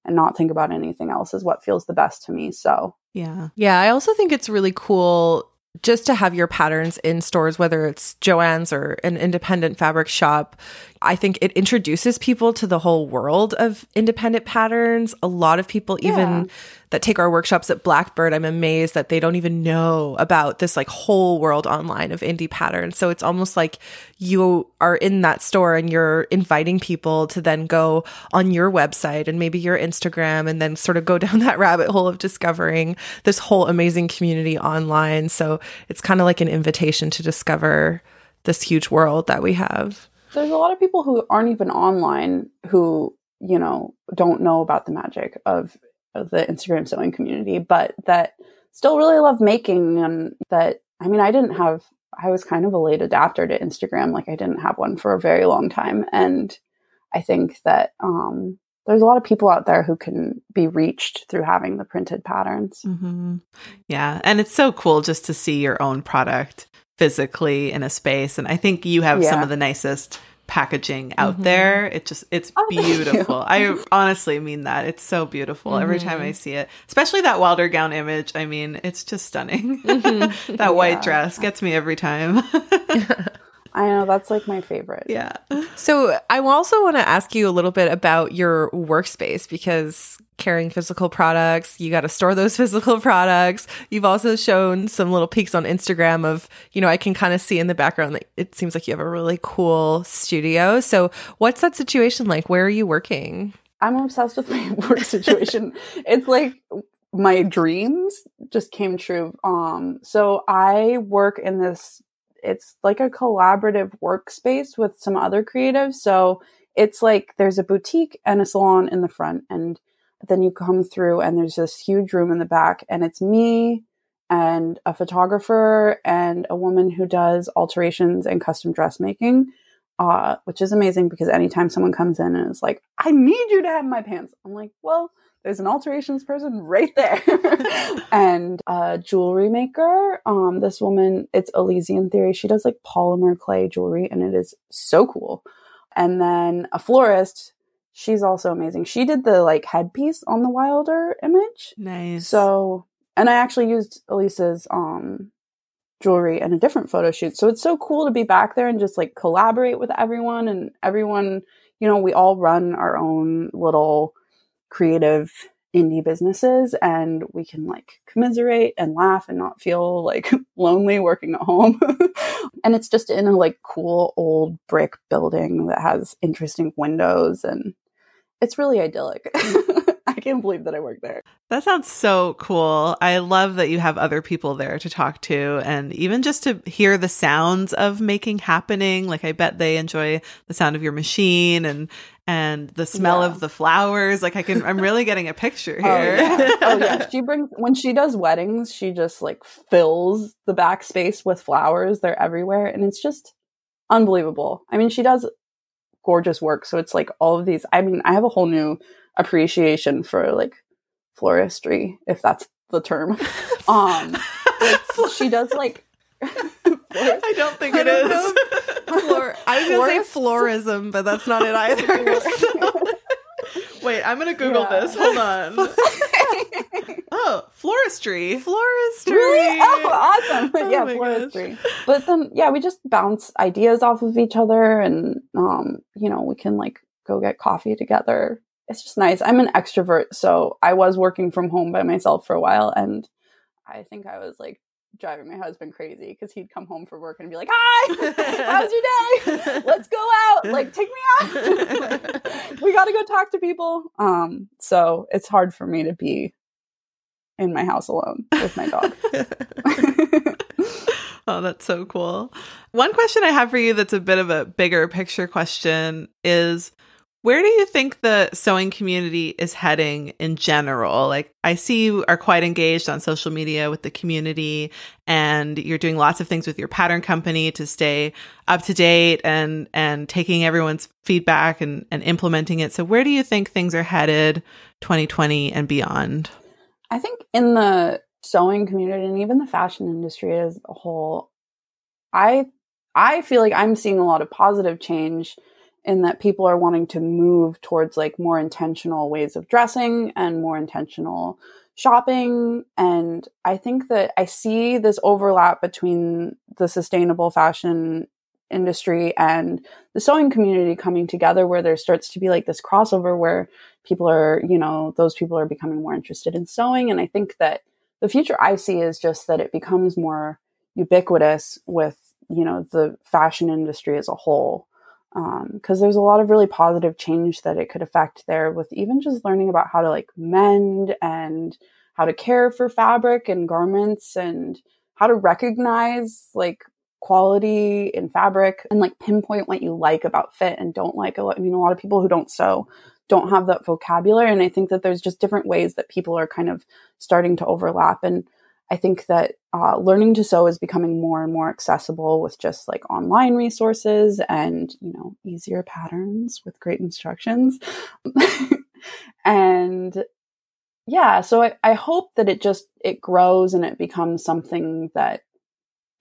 and not think about anything else is what feels the best to me. So, yeah. Yeah. I also think it's really cool just to have your patterns in stores, whether it's Joann's or an independent fabric shop, I think it introduces people to the whole world of independent patterns. A lot of people, yeah. even that take our workshops at Blackbird, I'm amazed that they don't even know about this like whole world online of indie patterns. So it's almost like you are in that store and you're inviting people to then go on your website and maybe your Instagram and then sort of go <laughs> down that rabbit hole of discovering this whole amazing community online. So it's kind of like an invitation to discover this huge world that we have. There's a lot of people who aren't even online who, you know, don't know about the magic of of the Instagram sewing community, but that still really love making and that I mean I didn't have I was kind of a late adapter to Instagram. Like I didn't have one for a very long time. And I think that um there's a lot of people out there who can be reached through having the printed patterns. Mm-hmm. Yeah. And it's so cool just to see your own product physically in a space. And I think you have yeah. some of the nicest packaging out mm-hmm. there. It just it's oh, beautiful. I honestly mean that. It's so beautiful mm-hmm. every time I mm-hmm. see it. Especially that Wilder gown image. I mean, it's just stunning. Mm-hmm. <laughs> that white dress gets me every time. <laughs> I know that's like my favorite. Yeah. So I also want to ask you a little bit about your workspace because carrying physical products, you got to store those <laughs> physical products. You've also shown some little peeks on Instagram of, you know, I can kind of see in the background that it seems like you have a really cool studio. So what's that situation like? Where are you working? I'm obsessed with my <laughs> work situation. it's like my dreams just came true. Um, so I work in this it's like a collaborative workspace with some other creatives. So it's like there's a boutique and a salon in the front, and then you come through and there's this huge room in the back, and it's me and a photographer and a woman who does alterations and custom dressmaking. Uh, which is amazing because anytime someone comes in and is like, I need you to have my pants, I'm like, well, there's an alterations person right there. <laughs> and a jewelry maker. Um, this woman, it's Elysian Theory. She does like polymer clay jewelry and it is so cool. And then a florist. She's also amazing. She did the like headpiece on the Wilder image. Nice. So, and I actually used Elisa's um jewelry in a different photo shoot. So it's so cool to be back there and just like collaborate with everyone and everyone, you know, we all run our own little creative indie businesses and we can like commiserate and laugh and not feel like <laughs> lonely working at home. <laughs> and it's just in a like cool old brick building that has interesting windows and it's really idyllic. <laughs> Mm. I can't believe that I work there. That sounds so cool. I love that you have other people there to talk to and even just to hear the sounds of making happening. Like I bet they enjoy the sound of your machine and and the smell yeah. of the flowers. Like I can I'm really getting a picture <laughs> oh, here. Oh yeah. oh yeah. <laughs> She brings when she does weddings, she just like fills the backspace with flowers. They're everywhere and it's just unbelievable. I mean, she does gorgeous work. So it's like all of these I mean, I have a whole new appreciation for like floristry, if that's the term. <laughs> Um, like, she does like. <laughs> I don't think I it don't is. <laughs> Flor- I was gonna say florism, but that's not it either. so. <laughs> Wait, I'm gonna Google yeah. this. Hold on. <laughs> <laughs> oh, floristry. Floristry. Really? Oh, awesome. Oh yeah, floristry. Gosh. But then, yeah, we just bounce ideas off of each other, and um, you know, we can like go get coffee together it's just nice. I'm an extrovert, so I was working from home by myself for a while, and I think I was like driving my husband crazy because he'd come home from work and be like, "Hi, <laughs> how's your day? Let's go out. Like, take me out. <laughs> we got to go talk to people." Um, so it's hard for me to be in my house alone with my dog. <laughs> oh, that's so cool. One question I have for you that's a bit of a bigger picture question is where do you think the sewing community is heading in general? Like, I see you are quite engaged on social media with the community, and you're doing lots of things with your pattern company to stay up to date and and taking everyone's feedback and, and implementing it. So, where do you think things are headed 2020 and beyond? I think in the sewing community and even the fashion industry as a whole, I I feel like I'm seeing a lot of positive change in that people are wanting to move towards like more intentional ways of dressing and more intentional shopping. And i think that i see this overlap between the sustainable fashion industry and the sewing community coming together where there starts to be like this crossover where people are you know those people are becoming more interested in sewing. And i think that the future i see is just that it becomes more ubiquitous with you know the fashion industry as a whole because um, there's a lot of really positive change that it could affect there with even just learning about how to like mend and how to care for fabric and garments and how to recognize like quality in fabric and like pinpoint what you like about fit and don't like. I mean, a lot of people who don't sew don't have that vocabulary. And I think that there's just different ways that people are kind of starting to overlap. And I think that uh, learning to sew is becoming more and more accessible with just like online resources and you know easier patterns with great instructions. <laughs> and yeah, so I, I hope that it just it grows and it becomes something that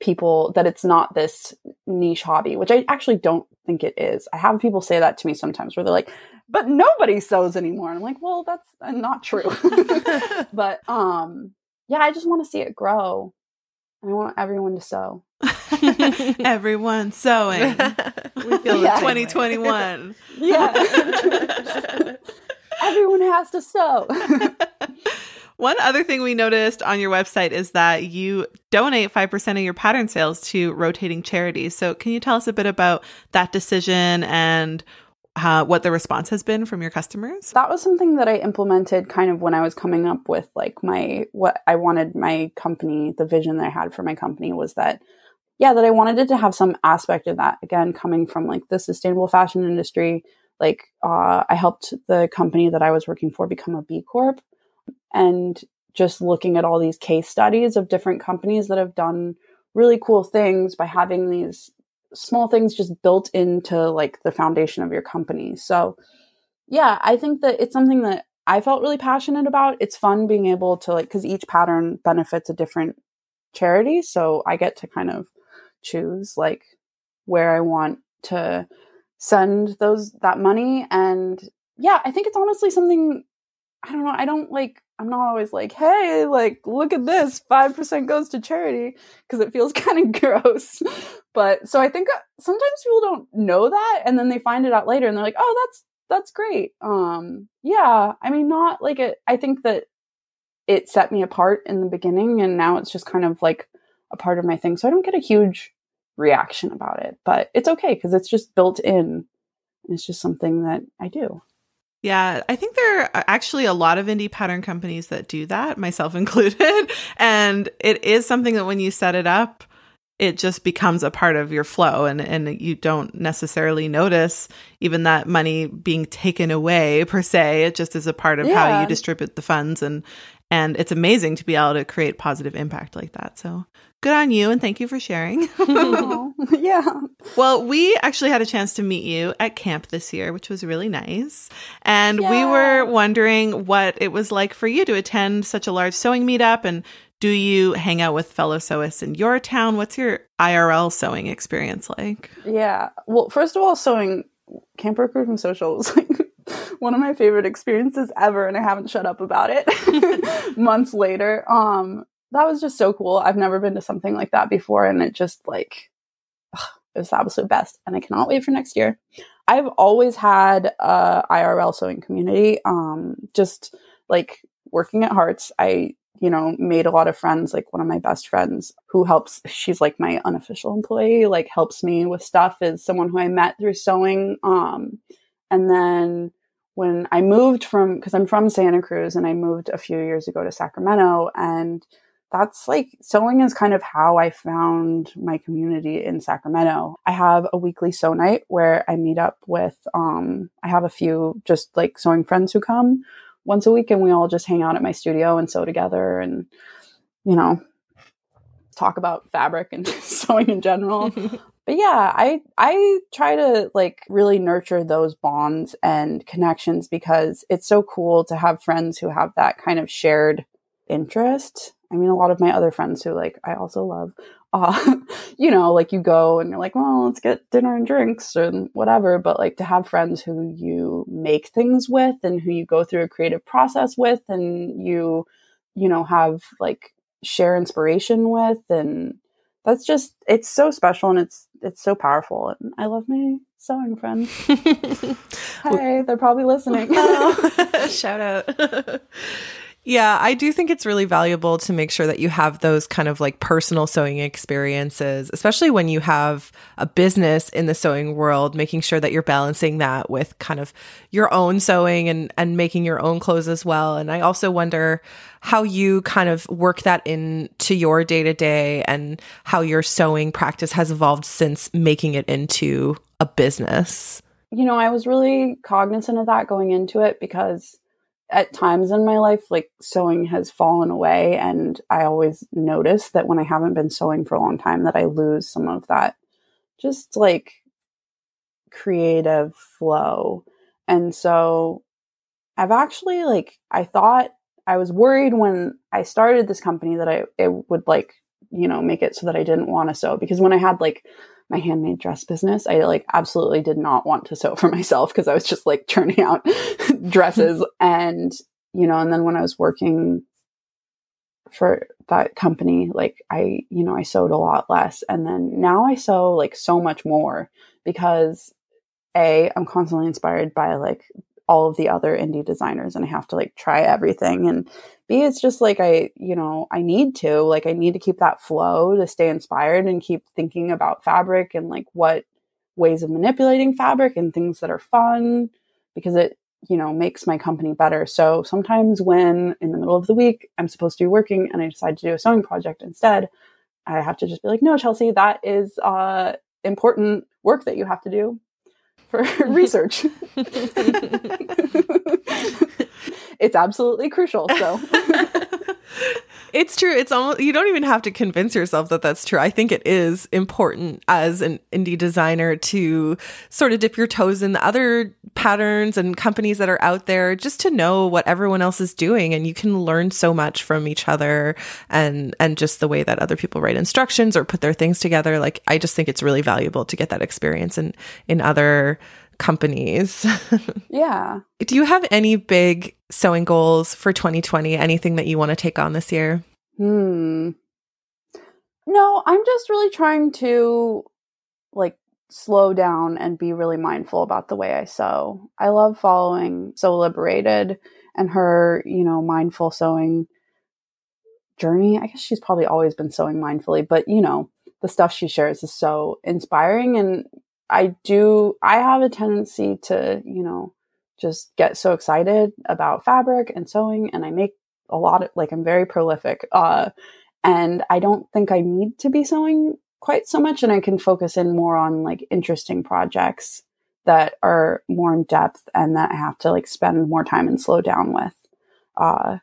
people that it's not this niche hobby, which I actually don't think it is. I have people say that to me sometimes where they're like, but nobody sews anymore. And I'm like, well, that's uh, not true. <laughs> but um yeah, I just want to see it grow. I want everyone to sew. <laughs> everyone sewing. <laughs> we feel yeah. 2021. Yeah. <laughs> everyone has to sew. One other thing we noticed on your website is that you donate 5% of your pattern sales to rotating charities. So, can you tell us a bit about that decision and uh, what the response has been from your customers? That was something that I implemented kind of when I was coming up with like my what I wanted my company, the vision that I had for my company was that yeah, that I wanted it to have some aspect of that again coming from like the sustainable fashion industry. Like uh, I helped the company that I was working for become a B Corp and just looking at all these case studies of different companies that have done really cool things by having these small things just built into like the foundation of your company. So, yeah, I think that it's something that I felt really passionate about. It's fun being able to like cuz each pattern benefits a different charity, so I get to kind of choose like where I want to send those that money and yeah, I think it's honestly something I don't know, I don't like I'm not always like, hey, like, look at this, 5% goes to charity, because it feels <laughs> kind of gross. But so I think uh, sometimes people don't know that and then they find it out later and they're like, oh, that's, that's great. Um, yeah, I mean, not like it, I think that it set me apart in the beginning and now it's just kind of like a part of my thing. So I don't get a huge reaction about it, but it's okay because it's just built in it's just something that I do. Yeah, I think there are actually a lot of indie pattern companies that do that, myself <laughs> included. and it is something that when you set it up, it just becomes a part of your flow and, and you don't necessarily notice even that money being taken away per se. It just is a part of yeah. how you distribute the funds and and it's amazing to be able to create positive impact like that. So good on you and thank you for sharing. <laughs> <laughs> yeah. Well, we actually had a chance to meet you at camp this year, which was really nice. And yeah. we were wondering what it was like for you to attend such a large sewing meetup and do you hang out with fellow sewists in your town? What's your IRL sewing experience like? Yeah. Well, first of all, sewing Camp Recruiting Social was <laughs> like one of my favorite experiences ever and I haven't shut up about it months later. Um that was just so cool. I've never been to something like that before and it just like ugh, it was the absolute best and I cannot wait for next year. I've always had a IRL sewing community. Um just like working at Hart's, I you know, made a lot of friends. Like one of my best friends who helps, she's like my unofficial employee, like helps me with stuff is someone who I met through sewing. Um, and then when I moved from, because I'm from Santa Cruz and I moved a few years ago to Sacramento, and that's like sewing is kind of how I found my community in Sacramento. I have a weekly sew night where I meet up with, um, I have a few just like sewing friends who come once a week and we all just hang out at my studio and sew together and, you know, talk about fabric and <laughs> sewing in general. <laughs> but yeah, I I try to like really nurture those bonds and connections because it's so cool to have friends who have that kind of shared interest. I mean, a lot of my other friends who like I also love, uh, <laughs> you know, like you go and you're like, well, let's get dinner and drinks and whatever. But like to have friends who you make things with and who you go through a creative process with and you, you know, have like share inspiration with and that's just it's so special and it's it's so powerful and i love my sewing friends <laughs> hey they're probably listening oh, <laughs> shout out yeah, I do think it's really valuable to make sure that you have those kind of like personal sewing experiences, especially when you have a business in the sewing world, making sure that you're balancing that with kind of your own sewing and, and making your own clothes as well. And I also wonder how you kind of work that into your day to day and how your sewing practice has evolved since making it into a business. You know, I was really cognizant of that going into it because at times in my life, like sewing has fallen away. And I always notice that when I haven't been sewing for a long time, that I lose some of that just like creative flow. And so I've actually like I thought I was worried when I started this company that I it would like, you know, make it so that I didn't want to sew because when I had like my handmade dress business, I like absolutely did not want to sew <laughs> for myself because I was just like churning out <laughs> dresses. <laughs> And you know, and then when I was working for that company, like I, you know, I sewed a lot less. And then now I sew like so much more because a i'm constantly inspired by like all of the other indie designers and I have to like try everything. And B, it's just like I, you know, I need to, like, I need to keep that flow to stay inspired and keep thinking about fabric and like what ways of manipulating fabric and things that are fun because it, you know, makes my company better. So sometimes when in the middle of the week I'm supposed to be working and I decide to do a sewing project instead, I have to just be like, no, Chelsea, that is uh important work that you have to do for <laughs> research. <laughs> it's absolutely crucial. So <laughs> it's true. It's almost you don't even have to convince yourself that that's true. I think it is important as an indie designer to sort of dip your toes in the other patterns and companies that are out there just to know what everyone else is doing and you can learn so much from each other and and just the way that other people write instructions or put their things together. Like I just think it's really valuable to get that experience in in other companies. <laughs> yeah. Do you have any big sewing goals for 2020? Anything that you want to take on this year? Hmm. No, I'm just really trying to like slow down and be really mindful about the way I sew. I love following Sew Liberated and her, you know, mindful sewing journey. I guess she's probably always been sewing mindfully, but you know, the stuff she shares is so inspiring and I do, I have a tendency to, you know, just get so excited about fabric and sewing and I make a lot of, like, I'm very prolific. Uh, and I don't think I need to be sewing quite so much and I can focus in more on like interesting projects that are more in depth and that I have to like spend more time and slow down with. Uh,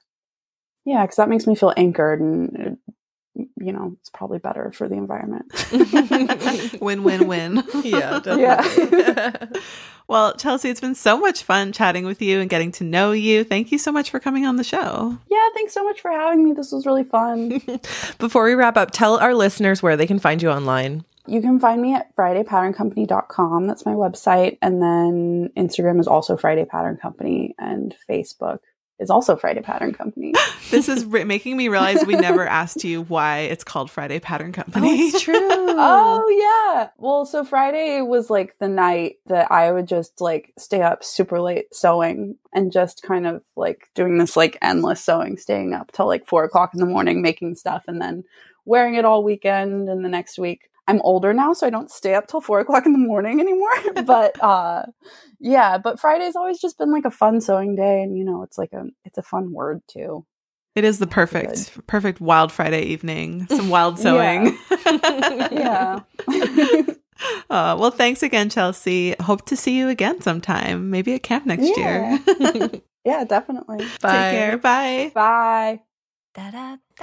yeah, because that makes me feel anchored and you know, it's probably better for the environment. <laughs> win, win, win. <laughs> yeah, definitely. Yeah. <laughs> well, Chelsea, it's been so much fun chatting with you and getting to know you. Thank you so much for coming on the show. Yeah, thanks so much for having me. This was really fun. Before we wrap up, tell our listeners where they can find you online. You can find me at FridayPatternCompany.com. That's my website. And then Instagram is also Friday Pattern Company and Facebook is also Friday Pattern Company. <laughs> this is re- making me realize we never <laughs> asked you why it's called Friday Pattern Company. Oh, it's true. <laughs> oh yeah. Well, so Friday was like the night that I would just like stay up super late sewing and just kind of like doing this like endless sewing, staying up till like four o'clock in the morning making stuff and then wearing it all weekend and the next week I'm older now, so I don't stay up till four o'clock in the morning anymore. <laughs> but uh, yeah, but Friday's always just been like a fun sewing day, and you know, it's like a it's a fun word too. It is the perfect perfect wild Friday evening. Some wild <laughs> sewing. <laughs> yeah. uh, well, thanks again, Chelsea. Hope to see you again sometime. Maybe at camp next yeah. year. yeah, definitely. Bye. Take care. Bye. Bye.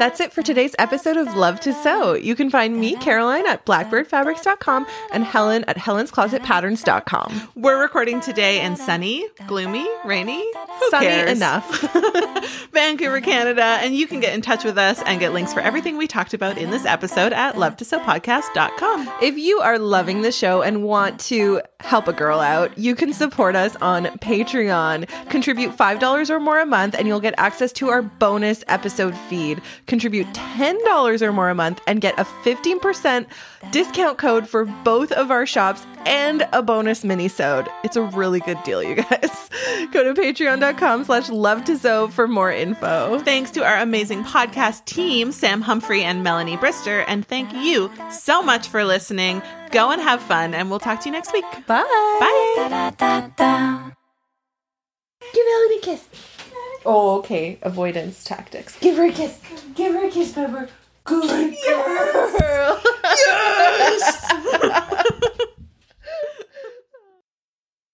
That's it for today's episode of Love to Sew. You can find me, Caroline, at blackbirdfabrics.com and Helen at helensclosetpatterns.com. We're recording today in sunny, gloomy, rainy, who sunny cares? enough. <laughs> Vancouver, Canada. And you can get in touch with us and get links for everything we talked about in this episode at love to sew lovetosewpodcast.com. If you are loving the show and want to help a girl out, you can support us on Patreon. Contribute $5 or more a month and you'll get access to our bonus episode feed. Contribute $10 or more a month and get a 15% discount code for both of our shops and a bonus mini-sode. It's a really good deal, you guys. <laughs> Go to patreon.com slash love to sew for more info. Thanks to our amazing podcast team, Sam Humphrey and Melanie Brister. And thank you so much for listening. Go and have fun, and we'll talk to you next week. Bye. Bye. Give Ellen a kiss. Oh, okay. Avoidance tactics. Give her a kiss. Give her a kiss, Pepper. Good girl. <laughs> Yes. yes. <laughs>